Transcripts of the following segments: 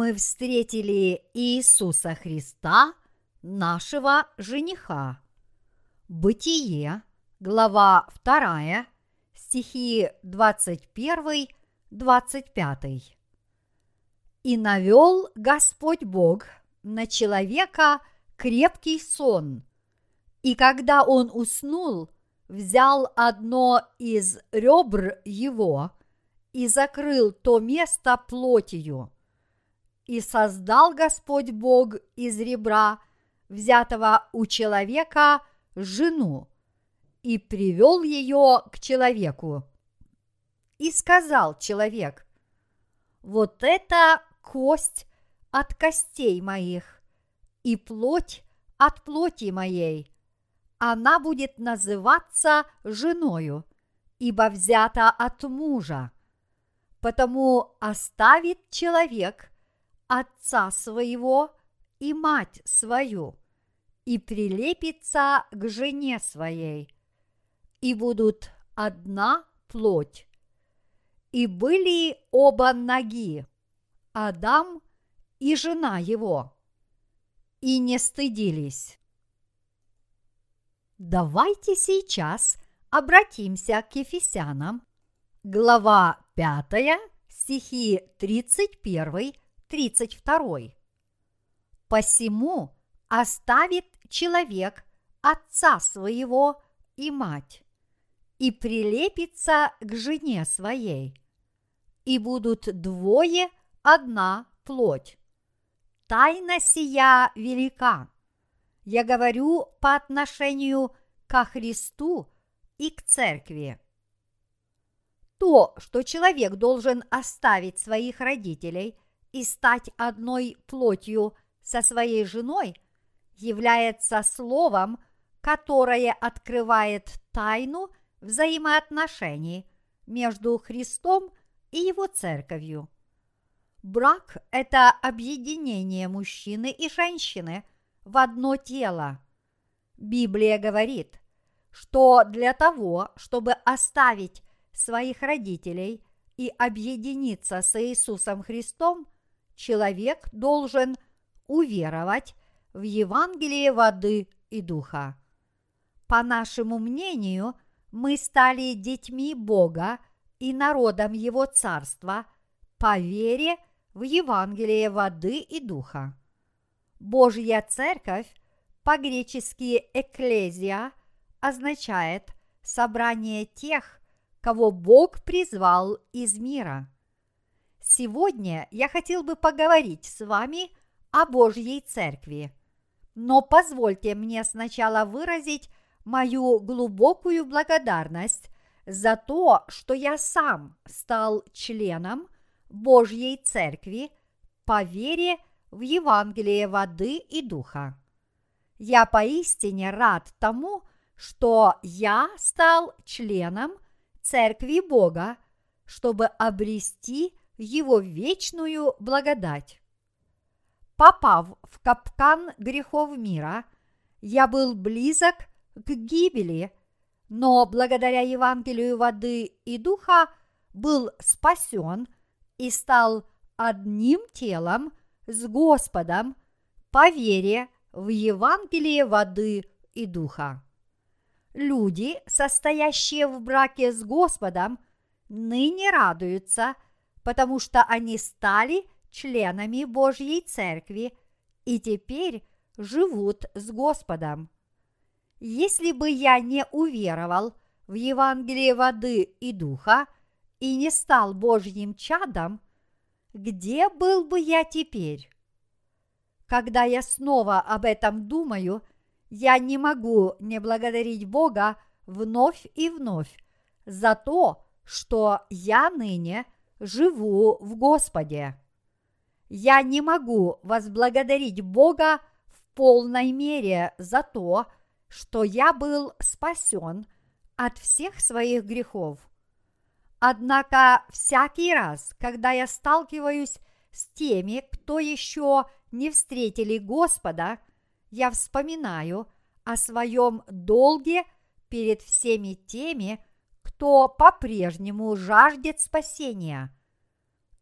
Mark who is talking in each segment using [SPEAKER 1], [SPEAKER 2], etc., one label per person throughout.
[SPEAKER 1] мы встретили Иисуса Христа, нашего жениха. Бытие, глава 2, стихи 21-25. «И навел Господь Бог на человека крепкий сон, и когда он уснул, взял одно из ребр его и закрыл то место плотью. И создал Господь Бог из ребра, взятого у человека, жену, и привел ее к человеку. И сказал человек, вот это кость от костей моих и плоть от плоти моей. Она будет называться женою, ибо взята от мужа. Потому оставит человек отца своего и мать свою и прилепится к жене своей, и будут одна плоть. И были оба ноги, Адам и жена его, и не стыдились. Давайте сейчас обратимся к Ефесянам, глава 5, стихи 31-32. Посему оставит человек отца своего и мать, и прилепится к жене своей, и будут двое одна плоть. Тайна сия велика. Я говорю по отношению ко Христу и к церкви. То, что человек должен оставить своих родителей и стать одной плотью со своей женой, является словом, которое открывает тайну взаимоотношений между Христом и его церковью. Брак – это объединение мужчины и женщины в одно тело. Библия говорит, что для того, чтобы оставить своих родителей и объединиться с Иисусом Христом, человек должен уверовать в Евангелие воды и духа. По нашему мнению, мы стали детьми Бога и народом Его Царства по вере в Евангелие воды и духа. Божья Церковь, по-гречески «экклезия», означает собрание тех, кого Бог призвал из мира. Сегодня я хотел бы поговорить с вами о Божьей Церкви – но позвольте мне сначала выразить мою глубокую благодарность за то, что я сам стал членом Божьей Церкви по вере в Евангелие воды и духа. Я поистине рад тому, что я стал членом Церкви Бога, чтобы обрести Его вечную благодать попав в капкан грехов мира, я был близок к гибели, но благодаря Евангелию воды и духа был спасен и стал одним телом с Господом по вере в Евангелие воды и духа. Люди, состоящие в браке с Господом, ныне радуются, потому что они стали – членами Божьей Церкви и теперь живут с Господом. Если бы я не уверовал в Евангелие воды и духа и не стал Божьим чадом, где был бы я теперь? Когда я снова об этом думаю, я не могу не благодарить Бога вновь и вновь за то, что я ныне живу в Господе я не могу возблагодарить Бога в полной мере за то, что я был спасен от всех своих грехов. Однако всякий раз, когда я сталкиваюсь с теми, кто еще не встретили Господа, я вспоминаю о своем долге перед всеми теми, кто по-прежнему жаждет спасения.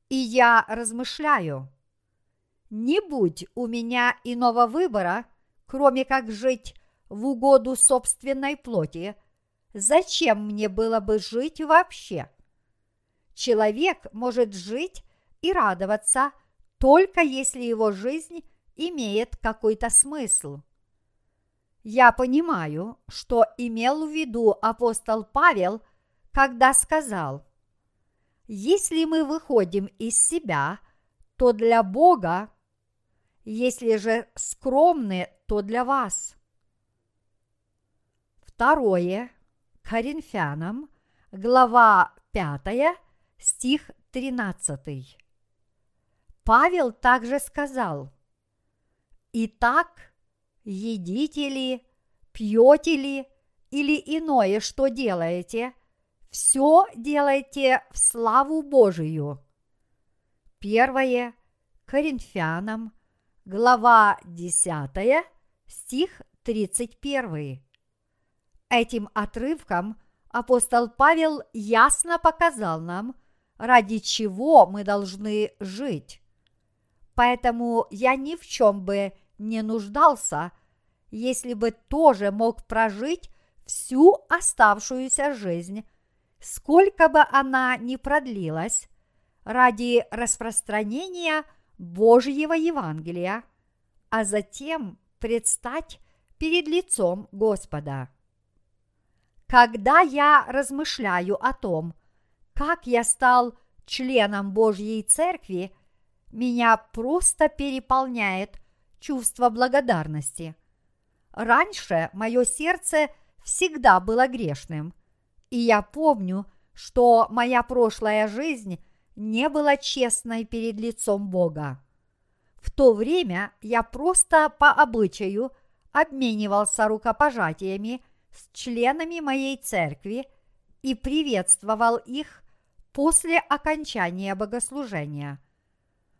[SPEAKER 1] И я размышляю – не будь у меня иного выбора, кроме как жить в угоду собственной плоти, зачем мне было бы жить вообще? Человек может жить и радоваться только если его жизнь имеет какой-то смысл. Я понимаю, что имел в виду апостол Павел, когда сказал, если мы выходим из себя, то для Бога, если же скромны, то для вас. Второе. Коринфянам, глава 5, стих 13. Павел также сказал, «Итак, едите ли, пьете ли или иное, что делаете, все делайте в славу Божию». Первое Коринфянам, глава 10, стих 31. Этим отрывком апостол Павел ясно показал нам, ради чего мы должны жить. Поэтому я ни в чем бы не нуждался, если бы тоже мог прожить всю оставшуюся жизнь, сколько бы она ни продлилась, ради распространения Божьего Евангелия, а затем предстать перед лицом Господа. Когда я размышляю о том, как я стал членом Божьей Церкви, меня просто переполняет чувство благодарности. Раньше мое сердце всегда было грешным, и я помню, что моя прошлая жизнь не была честной перед лицом Бога. В то время я просто по обычаю обменивался рукопожатиями с членами моей церкви и приветствовал их после окончания богослужения.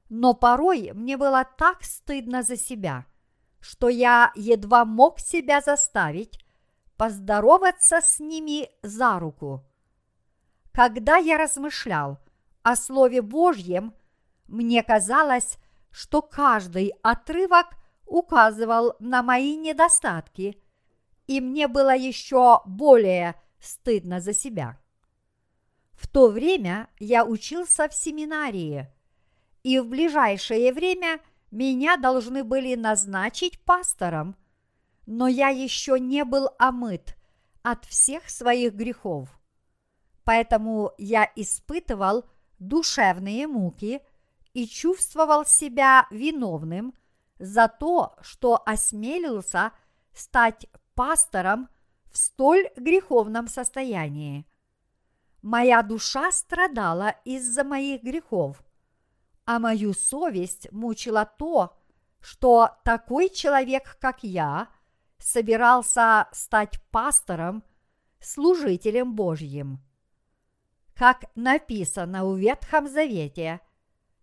[SPEAKER 1] Но порой мне было так стыдно за себя, что я едва мог себя заставить поздороваться с ними за руку. Когда я размышлял о Слове Божьем, мне казалось, что каждый отрывок указывал на мои недостатки – и мне было еще более стыдно за себя. В то время я учился в семинарии, и в ближайшее время меня должны были назначить пастором, но я еще не был омыт от всех своих грехов. Поэтому я испытывал душевные муки и чувствовал себя виновным за то, что осмелился стать пастором в столь греховном состоянии. Моя душа страдала из-за моих грехов, а мою совесть мучила то, что такой человек, как я, собирался стать пастором, служителем Божьим. Как написано в Ветхом Завете,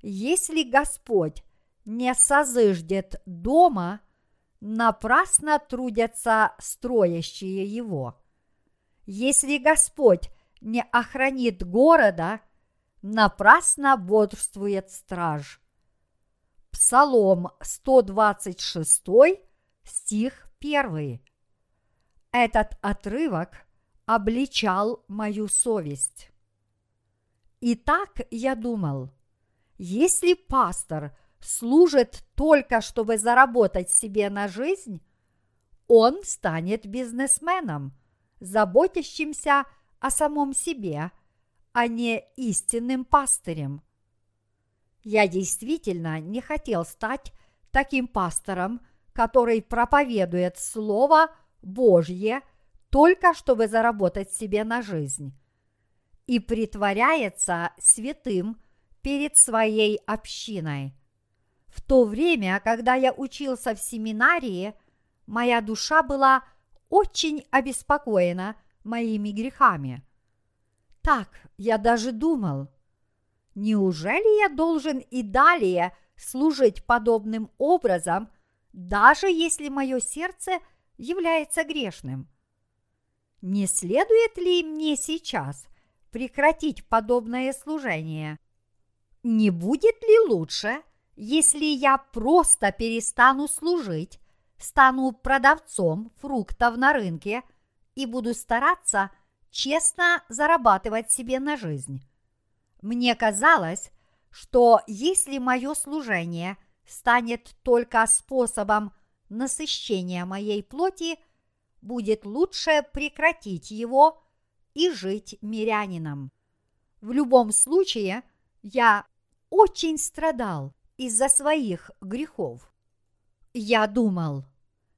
[SPEAKER 1] если Господь не созыждет дома, напрасно трудятся строящие его. Если Господь не охранит города, напрасно бодрствует страж. Псалом 126, стих 1. Этот отрывок обличал мою совесть. Итак, я думал, если пастор – служит только, чтобы заработать себе на жизнь, он станет бизнесменом, заботящимся о самом себе, а не истинным пастырем. Я действительно не хотел стать таким пастором, который проповедует Слово Божье только чтобы заработать себе на жизнь и притворяется святым перед своей общиной – в то время, когда я учился в семинарии, моя душа была очень обеспокоена моими грехами. Так я даже думал, неужели я должен и далее служить подобным образом, даже если мое сердце является грешным? Не следует ли мне сейчас прекратить подобное служение? Не будет ли лучше – если я просто перестану служить, стану продавцом фруктов на рынке и буду стараться честно зарабатывать себе на жизнь. Мне казалось, что если мое служение станет только способом насыщения моей плоти, будет лучше прекратить его и жить мирянином. В любом случае, я очень страдал из-за своих грехов. Я думал,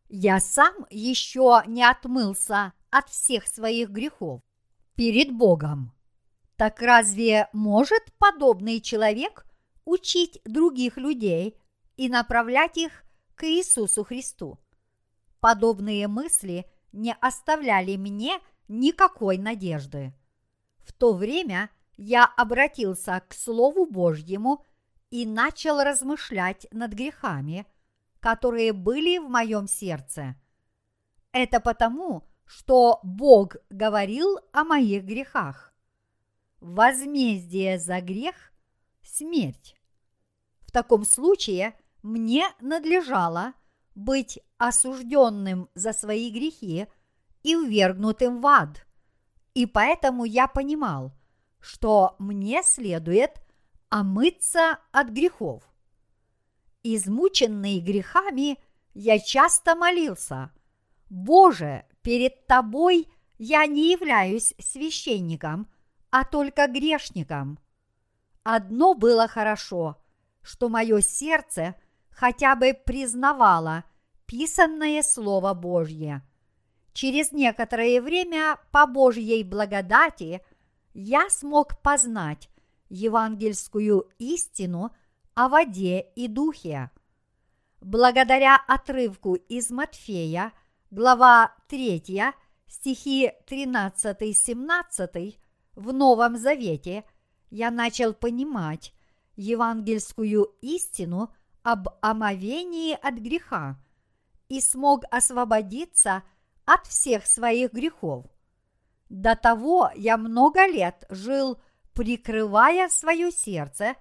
[SPEAKER 1] я сам еще не отмылся от всех своих грехов перед Богом. Так разве может подобный человек учить других людей и направлять их к Иисусу Христу? Подобные мысли не оставляли мне никакой надежды. В то время я обратился к Слову Божьему и начал размышлять над грехами, которые были в моем сердце. Это потому, что Бог говорил о моих грехах. Возмездие за грех – смерть. В таком случае мне надлежало быть осужденным за свои грехи и ввергнутым в ад. И поэтому я понимал, что мне следует омыться от грехов. Измученный грехами, я часто молился, Боже, перед Тобой я не являюсь священником, а только грешником. Одно было хорошо, что мое сердце хотя бы признавало писанное Слово Божье. Через некоторое время по Божьей благодати я смог познать евангельскую истину о воде и духе. Благодаря отрывку из Матфея – глава 3, стихи 13-17 в Новом Завете я начал понимать евангельскую истину об омовении от греха и смог освободиться от всех своих грехов. До того я много лет жил, прикрывая свое сердце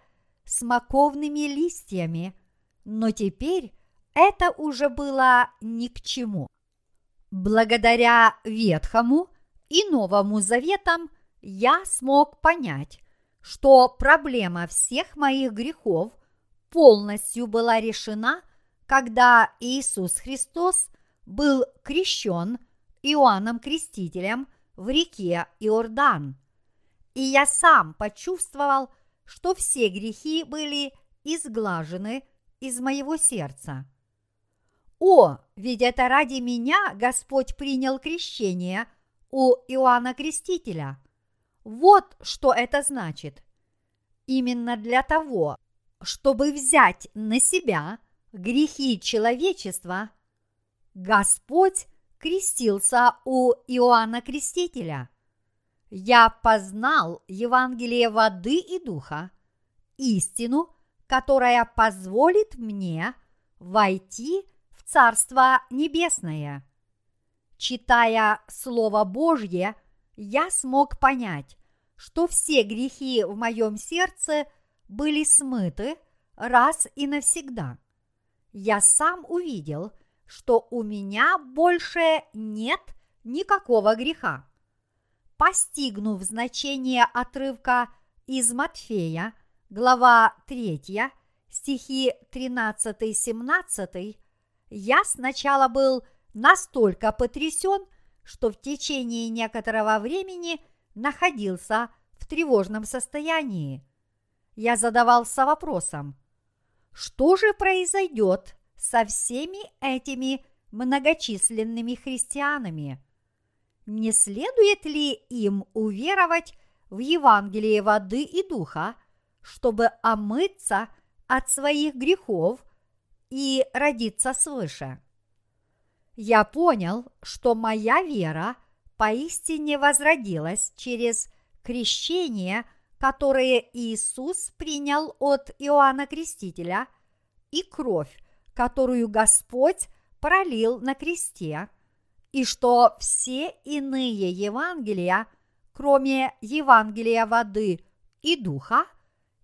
[SPEAKER 1] смоковными листьями, но теперь это уже было ни к чему. Благодаря Ветхому и Новому Заветам я смог понять, что проблема всех моих грехов полностью была решена, когда Иисус Христос был крещен Иоанном Крестителем в реке Иордан. И я сам почувствовал, что все грехи были изглажены из моего сердца. О, ведь это ради меня Господь принял крещение у Иоанна Крестителя. Вот что это значит. Именно для того, чтобы взять на себя грехи человечества, Господь крестился у Иоанна Крестителя. Я познал Евангелие воды и духа, истину, которая позволит мне войти в Царство Небесное. Читая Слово Божье, я смог понять, что все грехи в моем сердце были смыты раз и навсегда. Я сам увидел, что у меня больше нет никакого греха. Постигнув значение отрывка из Матфея, глава 3, стихи 13-17, я сначала был настолько потрясен, что в течение некоторого времени находился в тревожном состоянии. Я задавался вопросом, что же произойдет со всеми этими многочисленными христианами? Не следует ли им уверовать в Евангелие воды и духа, чтобы омыться от своих грехов и родиться свыше. Я понял, что моя вера поистине возродилась через крещение, которое Иисус принял от Иоанна Крестителя, и кровь, которую Господь пролил на кресте, и что все иные Евангелия, кроме Евангелия воды и духа,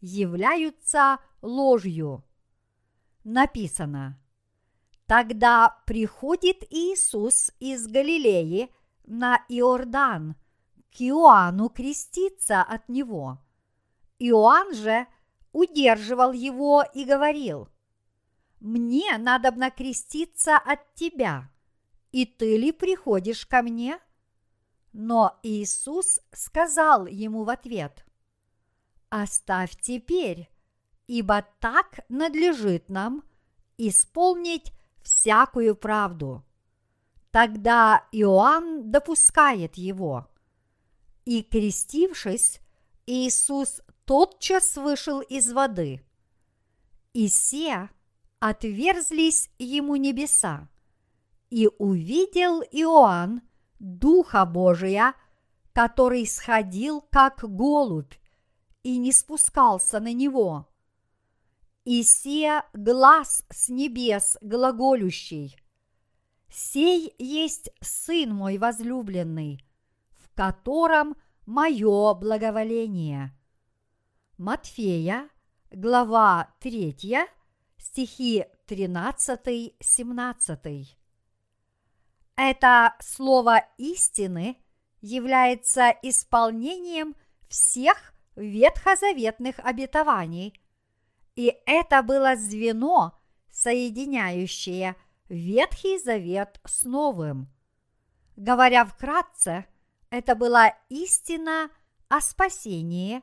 [SPEAKER 1] являются ложью. написано Тогда приходит Иисус из Галилеи на Иордан к Иоанну креститься от него. Иоанн же удерживал его и говорил, «Мне надо креститься от тебя, и ты ли приходишь ко мне?» Но Иисус сказал ему в ответ, «Оставь теперь, ибо так надлежит нам исполнить всякую правду. Тогда Иоанн допускает его. И, крестившись, Иисус тотчас вышел из воды. И се отверзлись ему небеса, и увидел Иоанн Духа Божия, который сходил как голубь и не спускался на него. И се глаз с небес глаголющий. Сей есть Сын мой возлюбленный, в котором мое благоволение. Матфея, глава 3, стихи 13-17. Это слово истины является исполнением всех ветхозаветных обетований, и это было звено, соединяющее Ветхий Завет с Новым. Говоря вкратце, это была истина о спасении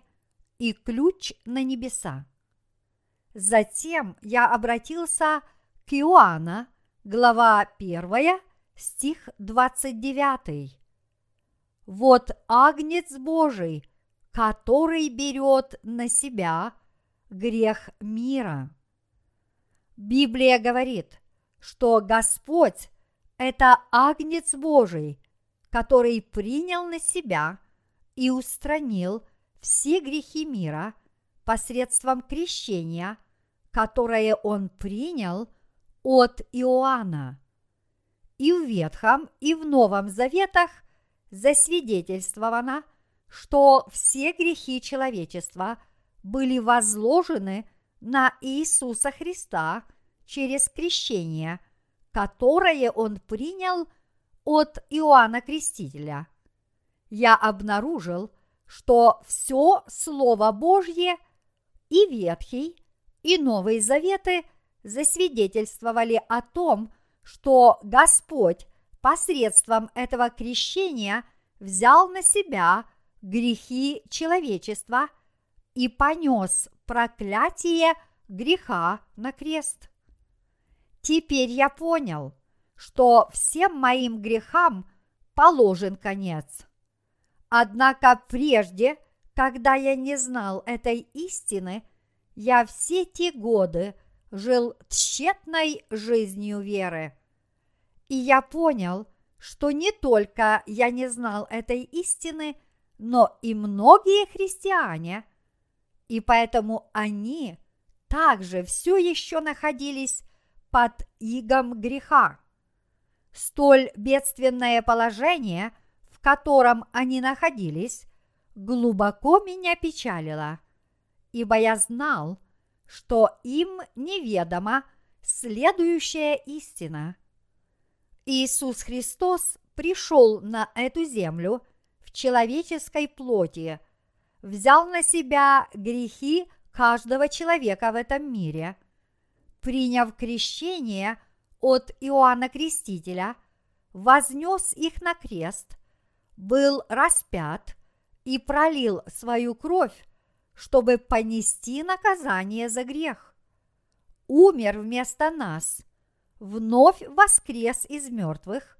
[SPEAKER 1] и ключ на небеса. Затем я обратился к Иоанна, глава 1, стих 29. Вот агнец Божий, который берет на себя грех мира. Библия говорит, что Господь – это агнец Божий, который принял на себя и устранил все грехи мира посредством крещения, которое он принял от Иоанна. И в Ветхом, и в Новом Заветах засвидетельствовано, что все грехи человечества были возложены на Иисуса Христа через крещение, которое он принял от Иоанна Крестителя. Я обнаружил, что все Слово Божье и Ветхий, и Новый Заветы засвидетельствовали о том, что Господь посредством этого крещения взял на себя грехи человечества и понес проклятие греха на крест. Теперь я понял, что всем моим грехам положен конец. Однако прежде, когда я не знал этой истины, я все те годы жил тщетной жизнью веры. И я понял, что не только я не знал этой истины, но и многие христиане, и поэтому они также все еще находились под игом греха. Столь бедственное положение, котором они находились, глубоко меня печалило, ибо я знал, что им неведома следующая истина. Иисус Христос пришел на эту землю в человеческой плоти, взял на себя грехи каждого человека в этом мире, приняв крещение от Иоанна Крестителя, вознес их на крест, был распят и пролил свою кровь чтобы понести наказание за грех. Умер вместо нас, вновь воскрес из мертвых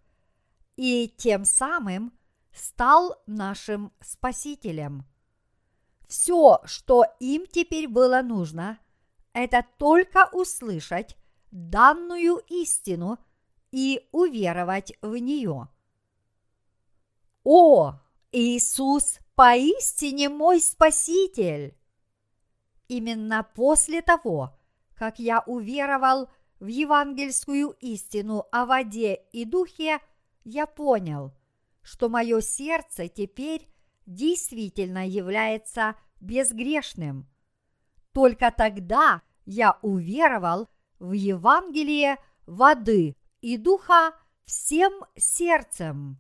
[SPEAKER 1] и тем самым стал нашим Спасителем. Все, что им теперь было нужно, это только услышать данную истину и уверовать в нее. О, Иисус поистине мой Спаситель. Именно после того, как я уверовал в евангельскую истину о воде и духе, я понял, что мое сердце теперь действительно является безгрешным. Только тогда я уверовал в Евангелие воды и духа всем сердцем.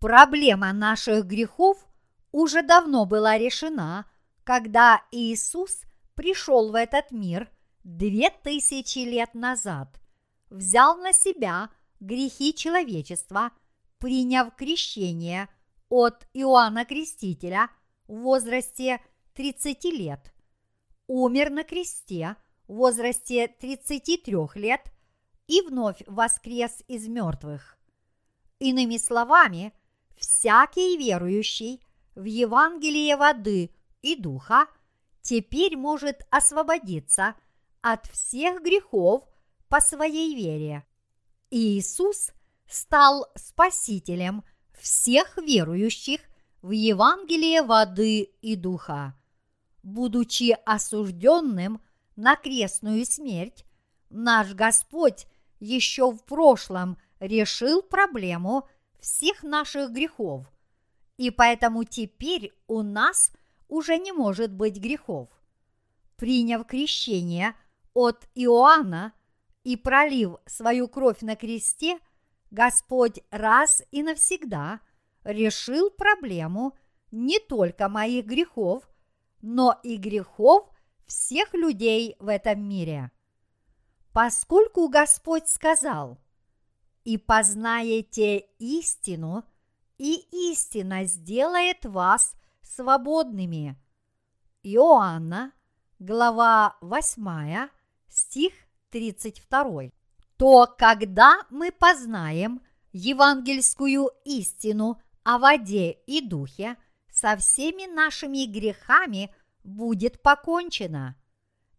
[SPEAKER 1] Проблема наших грехов уже давно была решена, когда Иисус пришел в этот мир две тысячи лет назад, взял на себя грехи человечества, приняв крещение от Иоанна Крестителя в возрасте 30 лет, умер на кресте в возрасте 33 лет и вновь воскрес из мертвых. Иными словами, всякий верующий в Евангелие воды и духа теперь может освободиться от всех грехов по своей вере. Иисус стал спасителем всех верующих в Евангелие воды и духа. Будучи осужденным на крестную смерть, наш Господь еще в прошлом решил проблему всех наших грехов, и поэтому теперь у нас уже не может быть грехов. Приняв крещение от Иоанна и пролив свою кровь на кресте, Господь раз и навсегда решил проблему не только моих грехов, но и грехов всех людей в этом мире. Поскольку Господь сказал – и познаете истину, и истина сделает вас свободными. Иоанна, глава 8, стих 32. То, когда мы познаем евангельскую истину о воде и духе, со всеми нашими грехами будет покончено.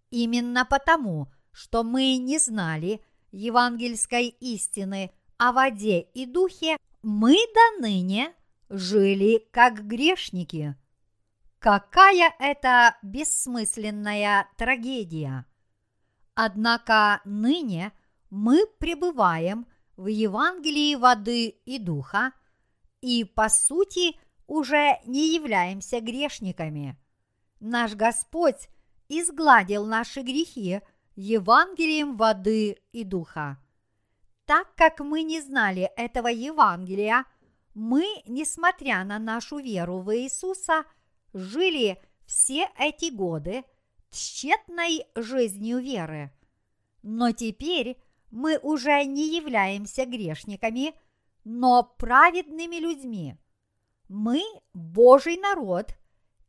[SPEAKER 1] Именно потому, что мы не знали – евангельской истины о воде и духе, мы до ныне жили как грешники. Какая это бессмысленная трагедия! Однако ныне мы пребываем в Евангелии воды и духа и, по сути, уже не являемся грешниками. Наш Господь изгладил наши грехи Евангелием воды и духа. Так как мы не знали этого Евангелия, мы, несмотря на нашу веру в Иисуса, жили все эти годы тщетной жизнью веры. Но теперь мы уже не являемся грешниками, но праведными людьми. Мы Божий народ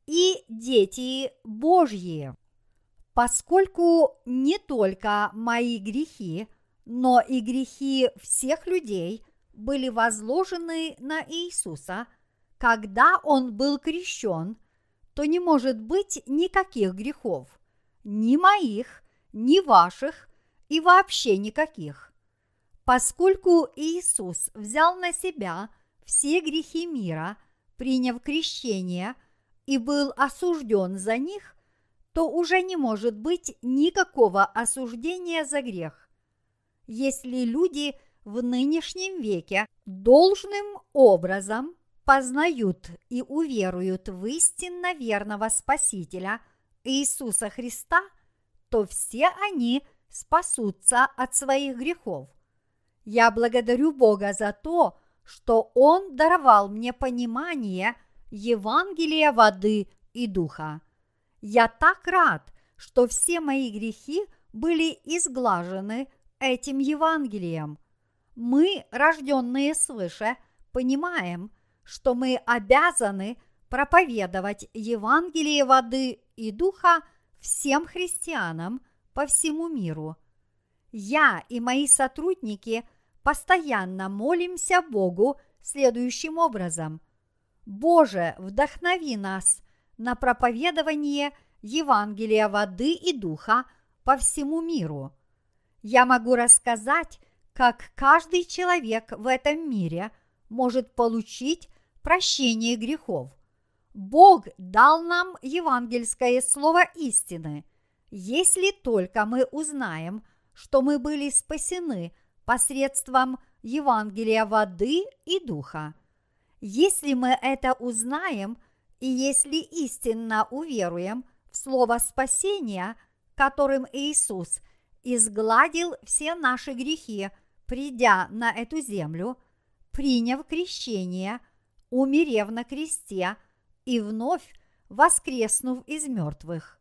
[SPEAKER 1] и дети Божьи поскольку не только мои грехи, но и грехи всех людей были возложены на Иисуса, когда Он был крещен, то не может быть никаких грехов, ни моих, ни ваших и вообще никаких. Поскольку Иисус взял на себя все грехи мира, приняв крещение и был осужден за них – то уже не может быть никакого осуждения за грех. Если люди в нынешнем веке должным образом познают и уверуют в истинно верного Спасителя Иисуса Христа, то все они спасутся от своих грехов. Я благодарю Бога за то, что Он даровал мне понимание Евангелия воды и духа. Я так рад, что все мои грехи были изглажены этим Евангелием. Мы, рожденные свыше, понимаем, что мы обязаны проповедовать Евангелие воды и духа всем христианам по всему миру. Я и мои сотрудники постоянно молимся Богу следующим образом. Боже, вдохнови нас на проповедование Евангелия воды и духа по всему миру. Я могу рассказать, как каждый человек в этом мире может получить прощение грехов. Бог дал нам евангельское слово истины, если только мы узнаем, что мы были спасены посредством Евангелия воды и духа. Если мы это узнаем – и если истинно уверуем в слово спасения, которым Иисус изгладил все наши грехи, придя на эту землю, приняв крещение, умерев на кресте и вновь воскреснув из мертвых.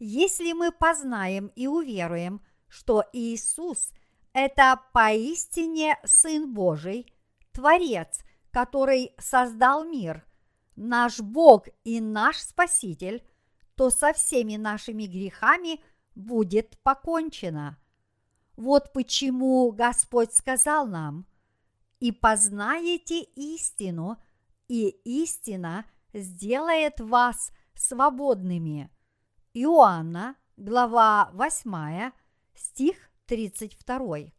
[SPEAKER 1] Если мы познаем и уверуем, что Иисус – это поистине Сын Божий, Творец, который создал мир, наш Бог и наш Спаситель, то со всеми нашими грехами будет покончено. Вот почему Господь сказал нам, «И познаете истину, и истина сделает вас свободными». Иоанна, глава 8, стих 32.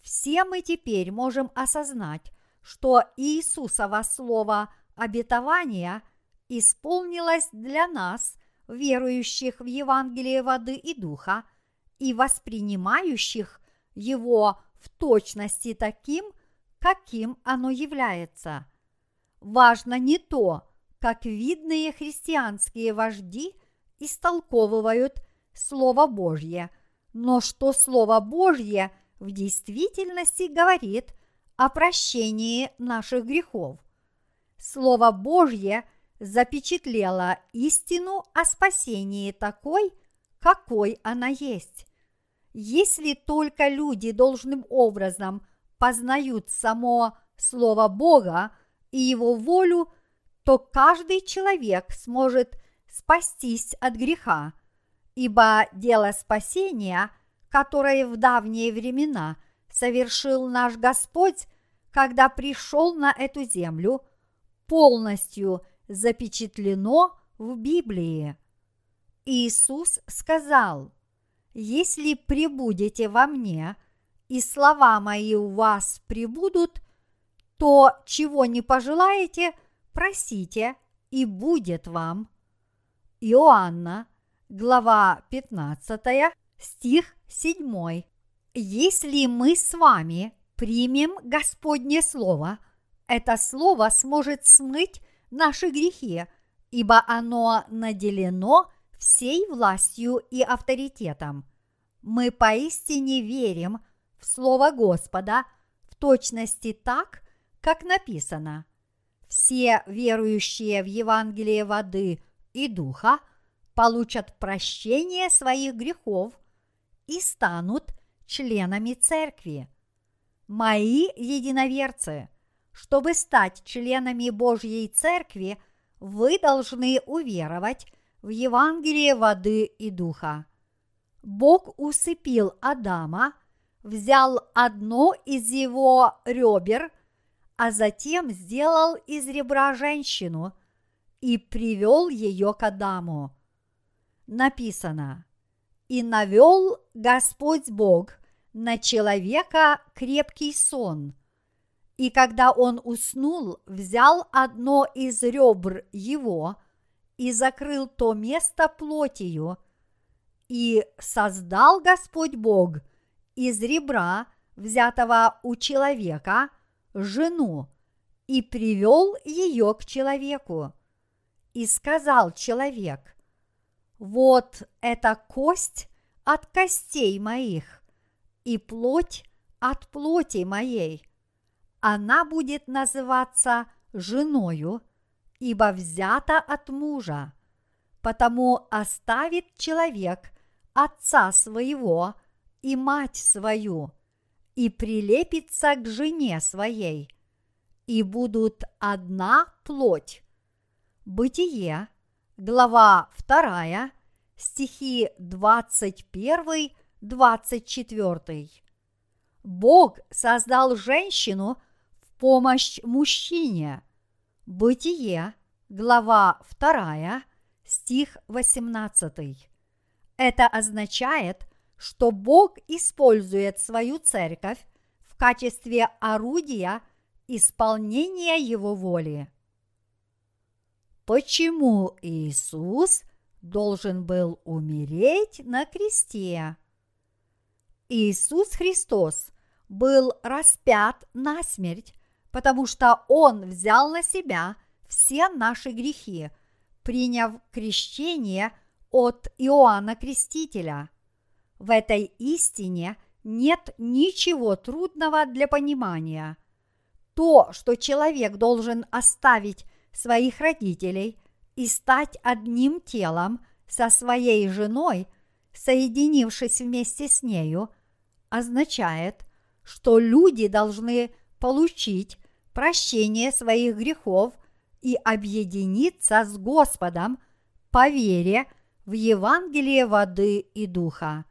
[SPEAKER 1] Все мы теперь можем осознать, что Иисусово слово обетования исполнилось для нас, верующих в Евангелие воды и духа, и воспринимающих его в точности таким, каким оно является. Важно не то, как видные христианские вожди – истолковывают Слово Божье, но что Слово Божье в действительности говорит о прощении наших грехов. Слово Божье запечатлело истину о спасении такой, какой она есть. Если только люди должным образом познают само Слово Бога и Его волю, то каждый человек сможет спастись от греха, ибо дело спасения, которое в давние времена совершил наш Господь, когда пришел на эту землю, полностью запечатлено в Библии. Иисус сказал, «Если прибудете во мне, и слова мои у вас прибудут, то, чего не пожелаете, просите, и будет вам. Иоанна, глава 15, стих 7. Если мы с вами примем Господнее Слово, это Слово сможет смыть наши грехи, ибо оно наделено всей властью и авторитетом. Мы поистине верим в Слово Господа в точности так, как написано. Все верующие в Евангелие воды и духа получат прощение своих грехов и станут членами церкви. Мои единоверцы, чтобы стать членами Божьей церкви, вы должны уверовать в Евангелие воды и духа. Бог усыпил Адама, взял одно из его ребер, а затем сделал из ребра женщину – и привел ее к Адаму. Написано, и навел Господь Бог на человека крепкий сон, и когда он уснул, взял одно из ребр его и закрыл то место плотью, и создал Господь Бог из ребра, взятого у человека, жену, и привел ее к человеку – и сказал человек, вот эта кость от костей моих и плоть от плоти моей. Она будет называться женою, ибо взята от мужа. Потому оставит человек отца своего и мать свою, и прилепится к жене своей, и будут одна плоть. Бытие, глава 2, стихи 21-24. Бог создал женщину помощь мужчине. Бытие, глава 2, стих 18. Это означает, что Бог использует свою церковь в качестве орудия исполнения Его воли почему Иисус должен был умереть на кресте. Иисус Христос был распят на смерть, потому что Он взял на себя все наши грехи, приняв крещение от Иоанна Крестителя. В этой истине нет ничего трудного для понимания. То, что человек должен оставить своих родителей и стать одним телом со своей женой, соединившись вместе с нею, означает, что люди должны получить прощение своих грехов и объединиться с Господом по вере в Евангелие воды и духа.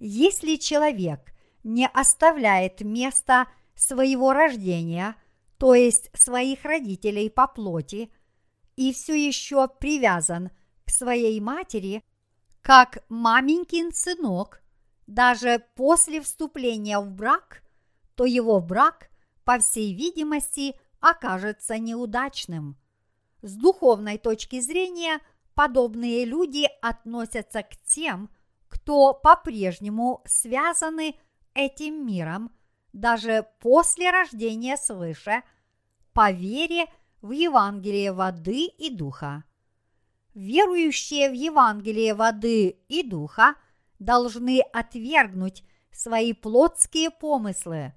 [SPEAKER 1] Если человек не оставляет места своего рождения, то есть своих родителей по плоти, и все еще привязан к своей матери, как маменькин сынок, даже после вступления в брак, то его брак, по всей видимости, окажется неудачным. С духовной точки зрения подобные люди относятся к тем, кто по-прежнему связаны этим миром даже после рождения свыше по вере в Евангелие воды и духа. Верующие в Евангелие воды и духа должны отвергнуть свои плотские помыслы.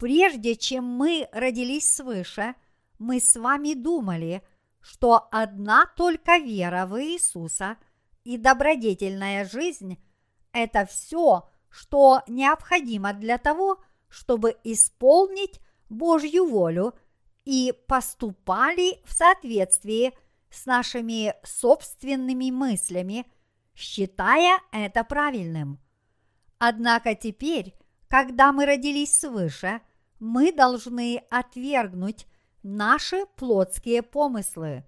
[SPEAKER 1] Прежде чем мы родились свыше, мы с вами думали, что одна только вера в Иисуса и добродетельная жизнь – это все, что необходимо для того, чтобы исполнить Божью волю и поступали в соответствии с нашими собственными мыслями, считая это правильным. Однако теперь, когда мы родились свыше, мы должны отвергнуть наши плотские помыслы.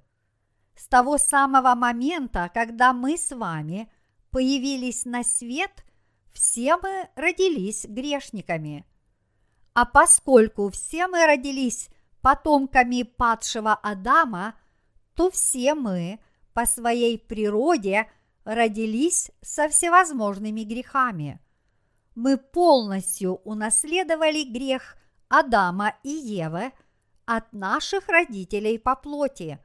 [SPEAKER 1] С того самого момента, когда мы с вами появились на свет, все мы родились грешниками. А поскольку все мы родились потомками падшего Адама, то все мы по своей природе родились со всевозможными грехами. Мы полностью унаследовали грех Адама и Евы от наших родителей по плоти.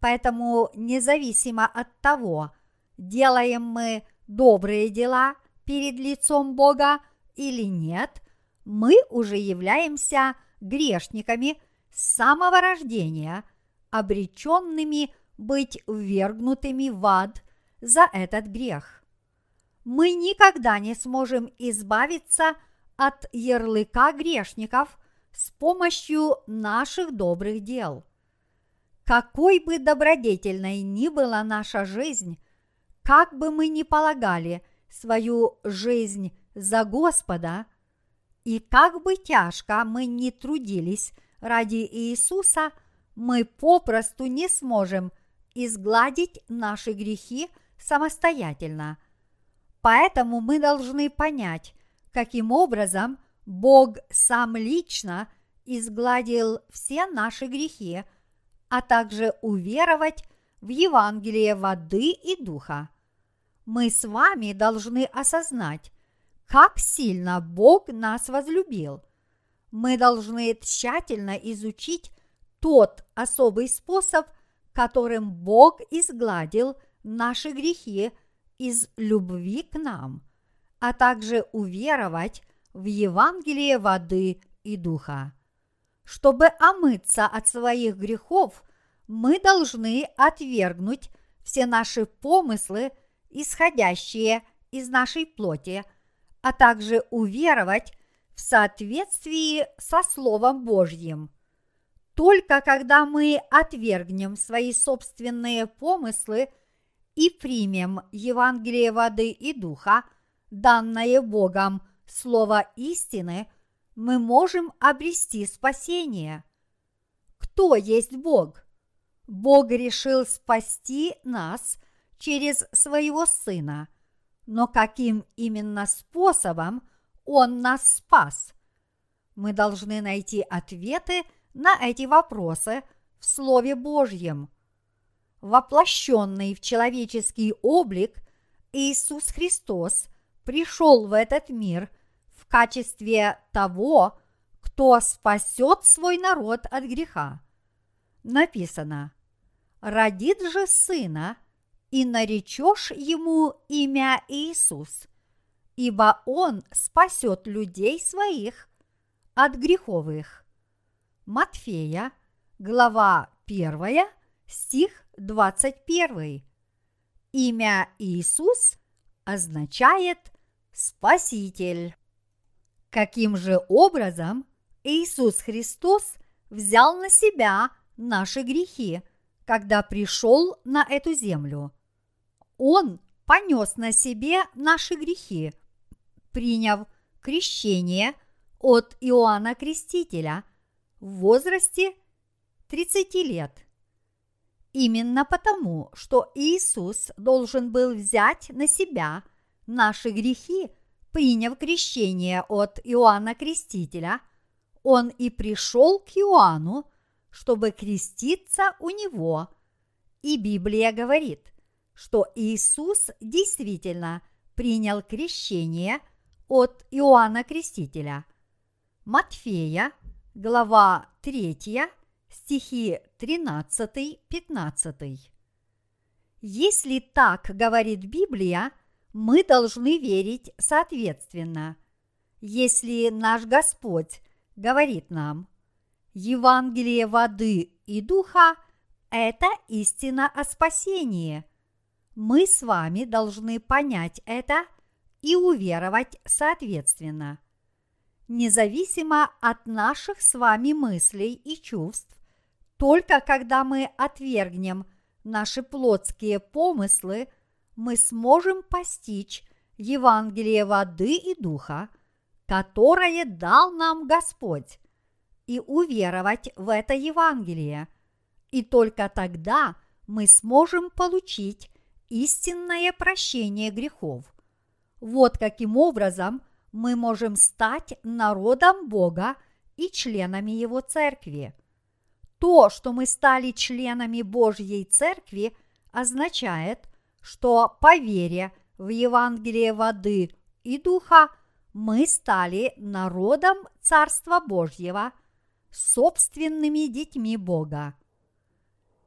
[SPEAKER 1] Поэтому независимо от того, делаем мы добрые дела перед лицом Бога или нет, мы уже являемся грешниками с самого рождения, обреченными быть ввергнутыми в ад за этот грех. Мы никогда не сможем избавиться от ярлыка грешников с помощью наших добрых дел. Какой бы добродетельной ни была наша жизнь, как бы мы ни полагали свою жизнь за Господа, и как бы тяжко мы ни трудились ради Иисуса, мы попросту не сможем изгладить наши грехи самостоятельно. Поэтому мы должны понять, каким образом Бог сам лично изгладил все наши грехи, а также уверовать в Евангелие воды и духа. Мы с вами должны осознать, как сильно Бог нас возлюбил. Мы должны тщательно изучить тот особый способ, которым Бог изгладил наши грехи из любви к нам, а также уверовать в Евангелие воды и духа. Чтобы омыться от своих грехов, мы должны отвергнуть все наши помыслы, исходящие из нашей плоти, а также уверовать в соответствии со Словом Божьим. Только когда мы отвергнем свои собственные помыслы и примем Евангелие воды и духа, данное Богом Слово истины, мы можем обрести спасение. Кто есть Бог? Бог решил спасти нас через своего Сына, но каким именно способом Он нас спас? Мы должны найти ответы на эти вопросы в Слове Божьем. Воплощенный в человеческий облик Иисус Христос пришел в этот мир в качестве того, кто спасет свой народ от греха. Написано, родит же сына, и наречешь ему имя Иисус, ибо Он спасет людей своих от греховых. Матфея, глава 1, стих 21. Имя Иисус означает Спаситель. Каким же образом Иисус Христос взял на себя наши грехи, когда пришел на эту землю? Он понес на себе наши грехи, приняв крещение от Иоанна Крестителя в возрасте 30 лет. Именно потому, что Иисус должен был взять на себя наши грехи, приняв крещение от Иоанна Крестителя, он и пришел к Иоанну, чтобы креститься у него. И Библия говорит – что Иисус действительно принял крещение от Иоанна Крестителя. Матфея, глава 3, стихи 13-15. Если так говорит Библия, мы должны верить соответственно. Если наш Господь говорит нам, Евангелие воды и духа – это истина о спасении – мы с вами должны понять это и уверовать соответственно. Независимо от наших с вами мыслей и чувств, только когда мы отвергнем наши плотские помыслы, мы сможем постичь Евангелие воды и духа, которое дал нам Господь, и уверовать в это Евангелие. И только тогда мы сможем получить истинное прощение грехов. Вот каким образом мы можем стать народом Бога и членами Его Церкви. То, что мы стали членами Божьей Церкви, означает, что по вере в Евангелие воды и духа мы стали народом Царства Божьего, собственными детьми Бога.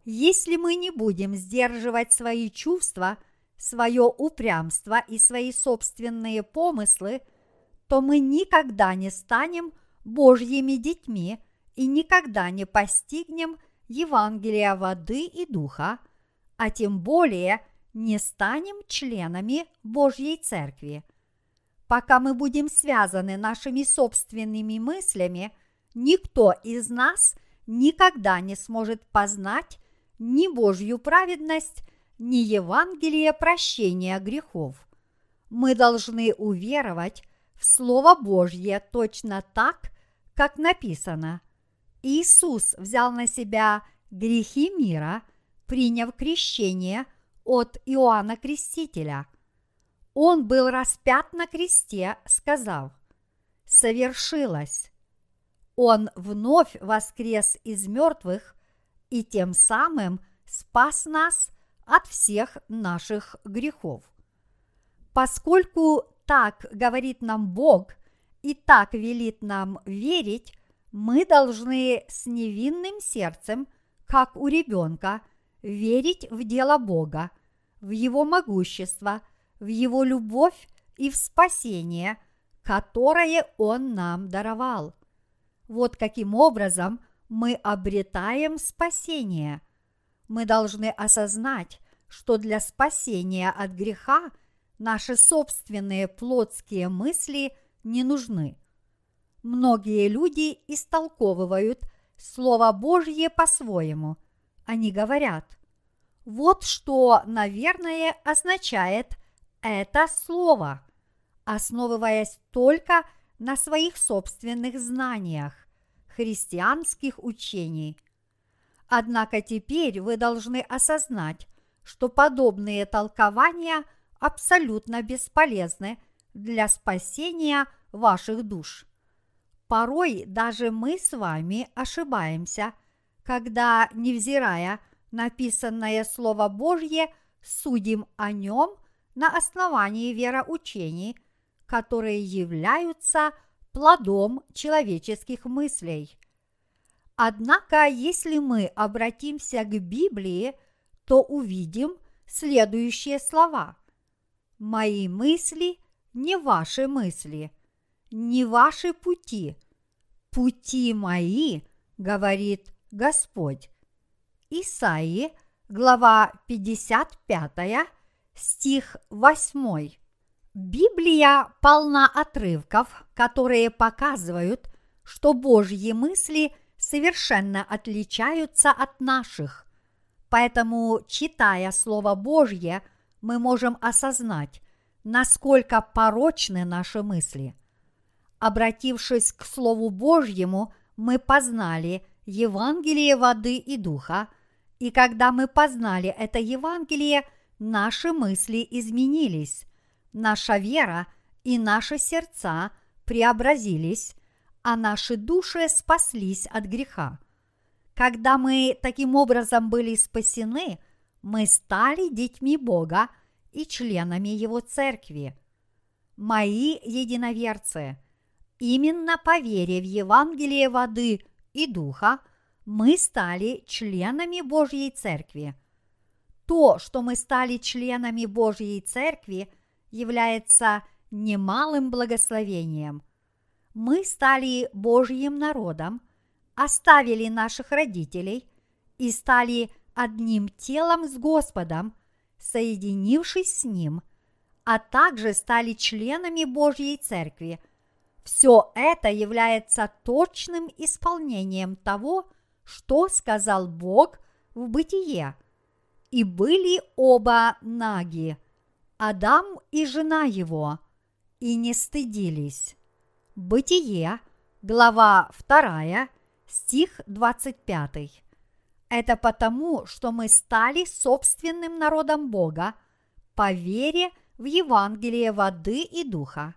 [SPEAKER 1] Если мы не будем сдерживать свои чувства, свое упрямство и свои собственные помыслы, то мы никогда не станем Божьими детьми и никогда не постигнем Евангелия воды и духа, а тем более не станем членами Божьей Церкви. Пока мы будем связаны нашими собственными мыслями, никто из нас никогда не сможет познать ни Божью праведность, ни Евангелие прощения грехов. Мы должны уверовать в Слово Божье точно так, как написано. Иисус взял на себя грехи мира, приняв крещение от Иоанна Крестителя. Он был распят на кресте, сказав, «Совершилось». Он вновь воскрес из мертвых и тем самым спас нас от всех наших грехов. Поскольку так говорит нам Бог и так велит нам верить, мы должны с невинным сердцем, как у ребенка, верить в дело Бога, в Его могущество, в Его любовь и в спасение, которое Он нам даровал. Вот каким образом мы обретаем спасение. Мы должны осознать, что для спасения от греха наши собственные плотские мысли не нужны. Многие люди истолковывают Слово Божье по-своему. Они говорят, вот что, наверное, означает это слово, основываясь только на своих собственных знаниях христианских учений. Однако теперь вы должны осознать, что подобные толкования абсолютно бесполезны для спасения ваших душ. Порой даже мы с вами ошибаемся, когда, невзирая написанное Слово Божье, судим о нем на основании вероучений, которые являются – плодом человеческих мыслей. Однако, если мы обратимся к Библии, то увидим следующие слова. «Мои мысли не ваши мысли, не ваши пути. Пути мои, говорит Господь. Исаии, глава 55, стих 8. Библия полна отрывков, которые показывают, что Божьи мысли совершенно отличаются от наших. Поэтому, читая Слово Божье, мы можем осознать, насколько порочны наши мысли. Обратившись к Слову Божьему, мы познали Евангелие воды и духа, и когда мы познали это Евангелие, наши мысли изменились, наша вера и наши сердца преобразились, а наши души спаслись от греха. Когда мы таким образом были спасены, мы стали детьми Бога и членами Его церкви. Мои единоверцы, именно по вере в Евангелие воды и духа мы стали членами Божьей церкви. То, что мы стали членами Божьей церкви, является немалым благословением. Мы стали Божьим народом, оставили наших родителей и стали одним телом с Господом, соединившись с Ним, а также стали членами Божьей Церкви. Все это является точным исполнением того, что сказал Бог в бытие. И были оба наги, Адам и жена его, и не стыдились. Бытие, глава 2, стих 25. Это потому, что мы стали собственным народом Бога по вере в Евангелие воды и духа.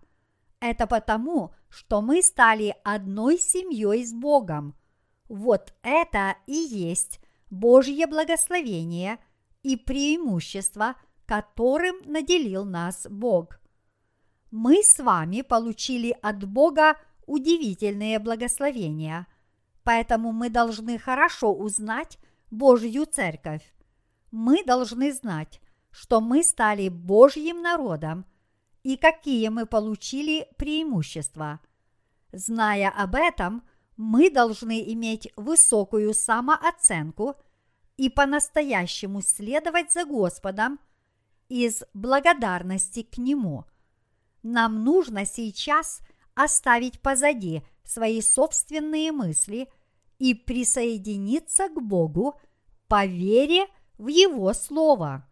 [SPEAKER 1] Это потому, что мы стали одной семьей с Богом. Вот это и есть Божье благословение и преимущество, которым наделил нас Бог. Мы с вами получили от Бога удивительные благословения – Поэтому мы должны хорошо узнать Божью церковь. Мы должны знать, что мы стали Божьим народом и какие мы получили преимущества. Зная об этом, мы должны иметь высокую самооценку и по-настоящему следовать за Господом из благодарности к Нему. Нам нужно сейчас оставить позади свои собственные мысли и присоединиться к Богу по вере в Его Слово.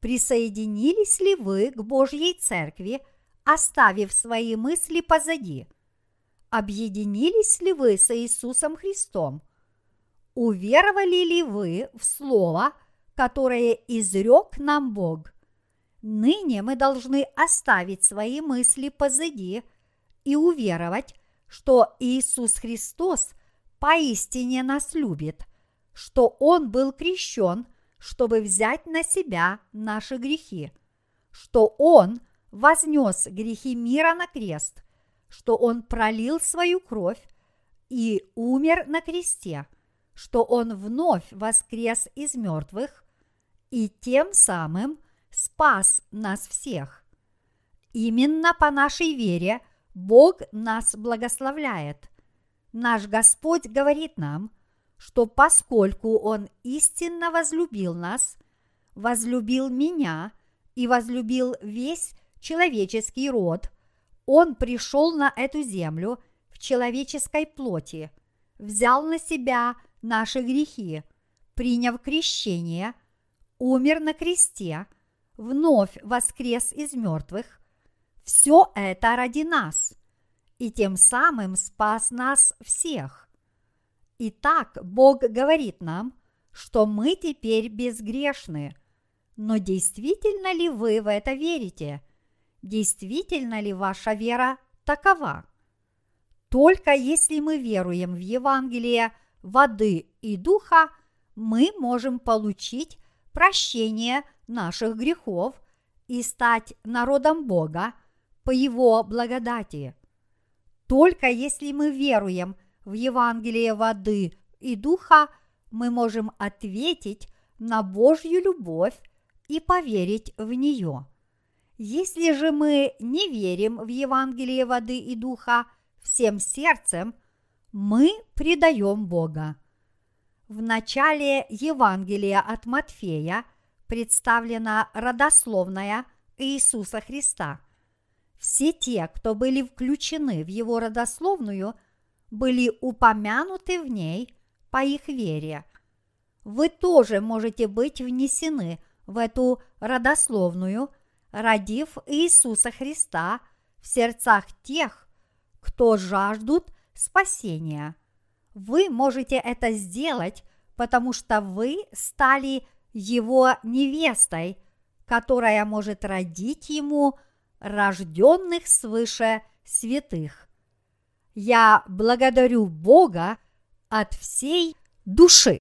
[SPEAKER 1] Присоединились ли вы к Божьей Церкви, оставив свои мысли позади? Объединились ли вы с Иисусом Христом? Уверовали ли вы в Слово, которое изрек нам Бог? Ныне мы должны оставить свои мысли позади и уверовать что Иисус Христос поистине нас любит, что Он был крещен, чтобы взять на себя наши грехи, что Он вознес грехи мира на крест, что Он пролил свою кровь и умер на кресте, что Он вновь воскрес из мертвых и тем самым спас нас всех. Именно по нашей вере – Бог нас благословляет. Наш Господь говорит нам, что поскольку Он истинно возлюбил нас, возлюбил меня и возлюбил весь человеческий род, Он пришел на эту землю в человеческой плоти, взял на себя наши грехи, приняв крещение, умер на кресте, вновь воскрес из мертвых все это ради нас, и тем самым спас нас всех. Итак, Бог говорит нам, что мы теперь безгрешны. Но действительно ли вы в это верите? Действительно ли ваша вера такова? Только если мы веруем в Евангелие воды и духа, мы можем получить прощение наших грехов и стать народом Бога – по Его благодати. Только если мы веруем в Евангелие воды и духа, мы можем ответить на Божью любовь и поверить в нее. Если же мы не верим в Евангелие воды и духа всем сердцем, мы предаем Бога. В начале Евангелия от Матфея представлена родословная Иисуса Христа. Все те, кто были включены в его родословную, были упомянуты в ней по их вере. Вы тоже можете быть внесены в эту родословную, родив Иисуса Христа в сердцах тех, кто жаждут спасения. Вы можете это сделать, потому что вы стали его невестой, которая может родить ему рожденных свыше святых. Я благодарю Бога от всей души.